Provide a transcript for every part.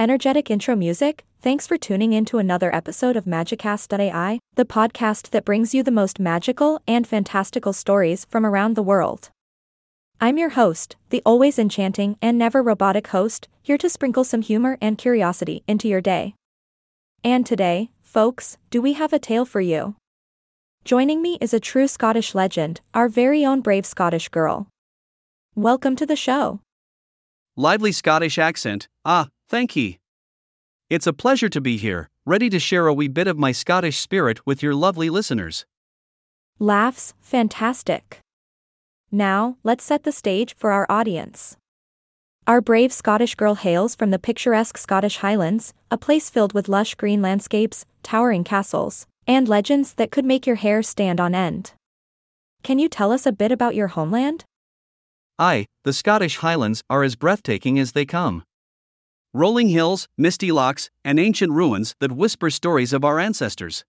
energetic intro music, thanks for tuning in to another episode of Magicast.ai, the podcast that brings you the most magical and fantastical stories from around the world. I'm your host, the always enchanting and never robotic host, here to sprinkle some humor and curiosity into your day. And today, folks, do we have a tale for you? Joining me is a true Scottish legend, our very own brave Scottish girl. Welcome to the show. Lively Scottish accent, ah, thank ye. It's a pleasure to be here, ready to share a wee bit of my Scottish spirit with your lovely listeners. Laughs, fantastic. Now, let's set the stage for our audience. Our brave Scottish girl hails from the picturesque Scottish Highlands, a place filled with lush green landscapes, towering castles, and legends that could make your hair stand on end. Can you tell us a bit about your homeland? Aye, the Scottish Highlands are as breathtaking as they come. Rolling hills, misty lochs, and ancient ruins that whisper stories of our ancestors.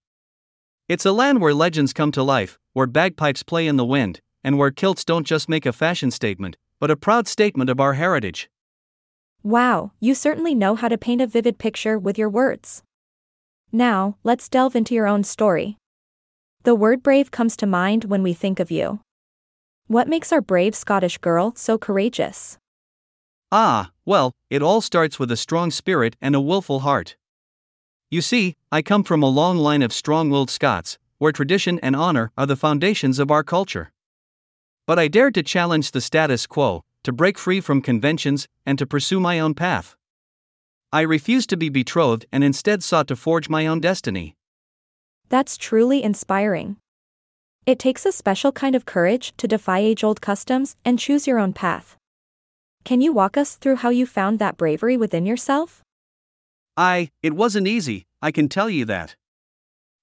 It's a land where legends come to life, where bagpipes play in the wind, and where kilts don't just make a fashion statement, but a proud statement of our heritage. Wow, you certainly know how to paint a vivid picture with your words. Now, let's delve into your own story. The word brave comes to mind when we think of you. What makes our brave Scottish girl so courageous? Ah, well, it all starts with a strong spirit and a willful heart. You see, I come from a long line of strong willed Scots, where tradition and honor are the foundations of our culture. But I dared to challenge the status quo, to break free from conventions, and to pursue my own path. I refused to be betrothed and instead sought to forge my own destiny. That's truly inspiring. It takes a special kind of courage to defy age old customs and choose your own path. Can you walk us through how you found that bravery within yourself? I, it wasn't easy, Aye can tell you that.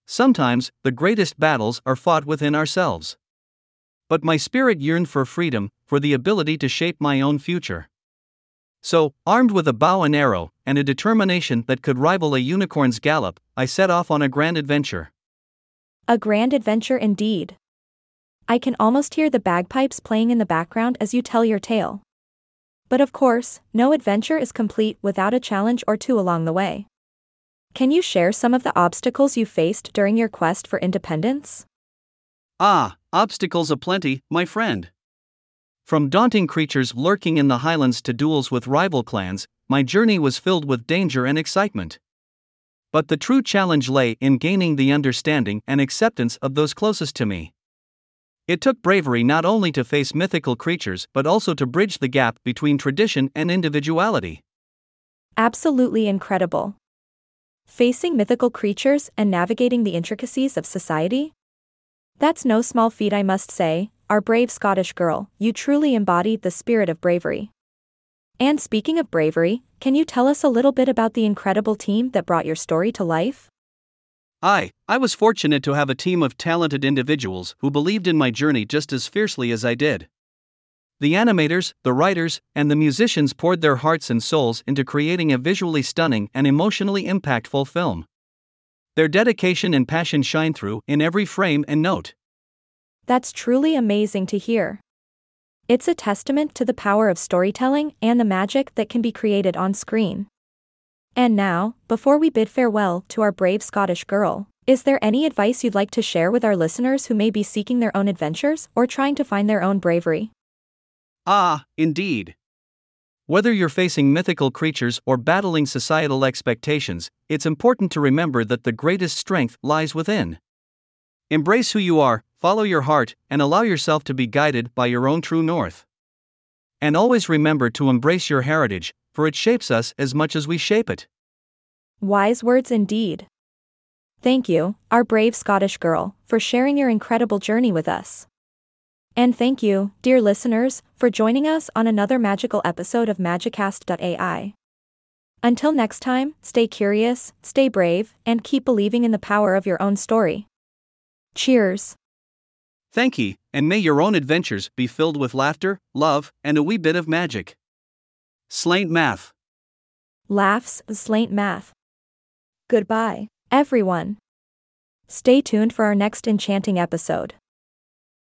Sometimes, the greatest battles are fought within ourselves. But my spirit yearned for freedom, for the ability to shape my own future. So, armed with a bow and arrow, and a determination that could rival a unicorn's gallop, I set off on a grand adventure. A grand adventure indeed. I can almost hear the bagpipes playing in the background as you tell your tale. But of course, no adventure is complete without a challenge or two along the way. Can you share some of the obstacles you faced during your quest for independence? Ah, obstacles aplenty, my friend. From daunting creatures lurking in the highlands to duels with rival clans, my journey was filled with danger and excitement. But the true challenge lay in gaining the understanding and acceptance of those closest to me. It took bravery not only to face mythical creatures but also to bridge the gap between tradition and individuality. Absolutely incredible. Facing mythical creatures and navigating the intricacies of society? That's no small feat, I must say. Our brave Scottish girl, you truly embodied the spirit of bravery. And speaking of bravery, can you tell us a little bit about the incredible team that brought your story to life? I, I was fortunate to have a team of talented individuals who believed in my journey just as fiercely as I did. The animators, the writers, and the musicians poured their hearts and souls into creating a visually stunning and emotionally impactful film. Their dedication and passion shine through in every frame and note. That's truly amazing to hear. It's a testament to the power of storytelling and the magic that can be created on screen. And now, before we bid farewell to our brave Scottish girl, is there any advice you'd like to share with our listeners who may be seeking their own adventures or trying to find their own bravery? Ah, indeed. Whether you're facing mythical creatures or battling societal expectations, it's important to remember that the greatest strength lies within. Embrace who you are, follow your heart, and allow yourself to be guided by your own true north. And always remember to embrace your heritage, for it shapes us as much as we shape it. Wise words indeed. Thank you, our brave Scottish girl, for sharing your incredible journey with us. And thank you, dear listeners, for joining us on another magical episode of Magicast.ai. Until next time, stay curious, stay brave, and keep believing in the power of your own story. Cheers. Thank you, and may your own adventures be filled with laughter, love, and a wee bit of magic. Slàinte Mhath. Laughs, Slàinte Mhath. Goodbye, everyone. Stay tuned for our next enchanting episode.